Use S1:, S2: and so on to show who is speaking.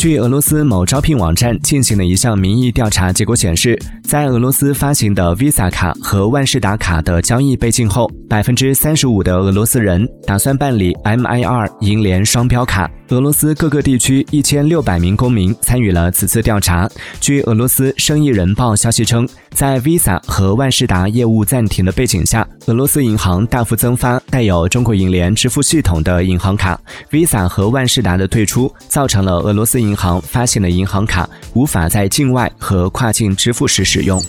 S1: 据俄罗斯某招聘网站进行的一项民意调查结果显示，在俄罗斯发行的 Visa 卡和万事达卡的交易被禁后，百分之三十五的俄罗斯人打算办理 MIR 银联双标卡。俄罗斯各个地区一千六百名公民参与了此次调查。据俄罗斯生意人报消息称，在 Visa 和万事达业务暂停的背景下，俄罗斯银行大幅增发带有中国银联支付系统的银行卡。Visa 和万事达的退出，造成了俄罗斯银行发行的银行卡无法在境外和跨境支付时使用。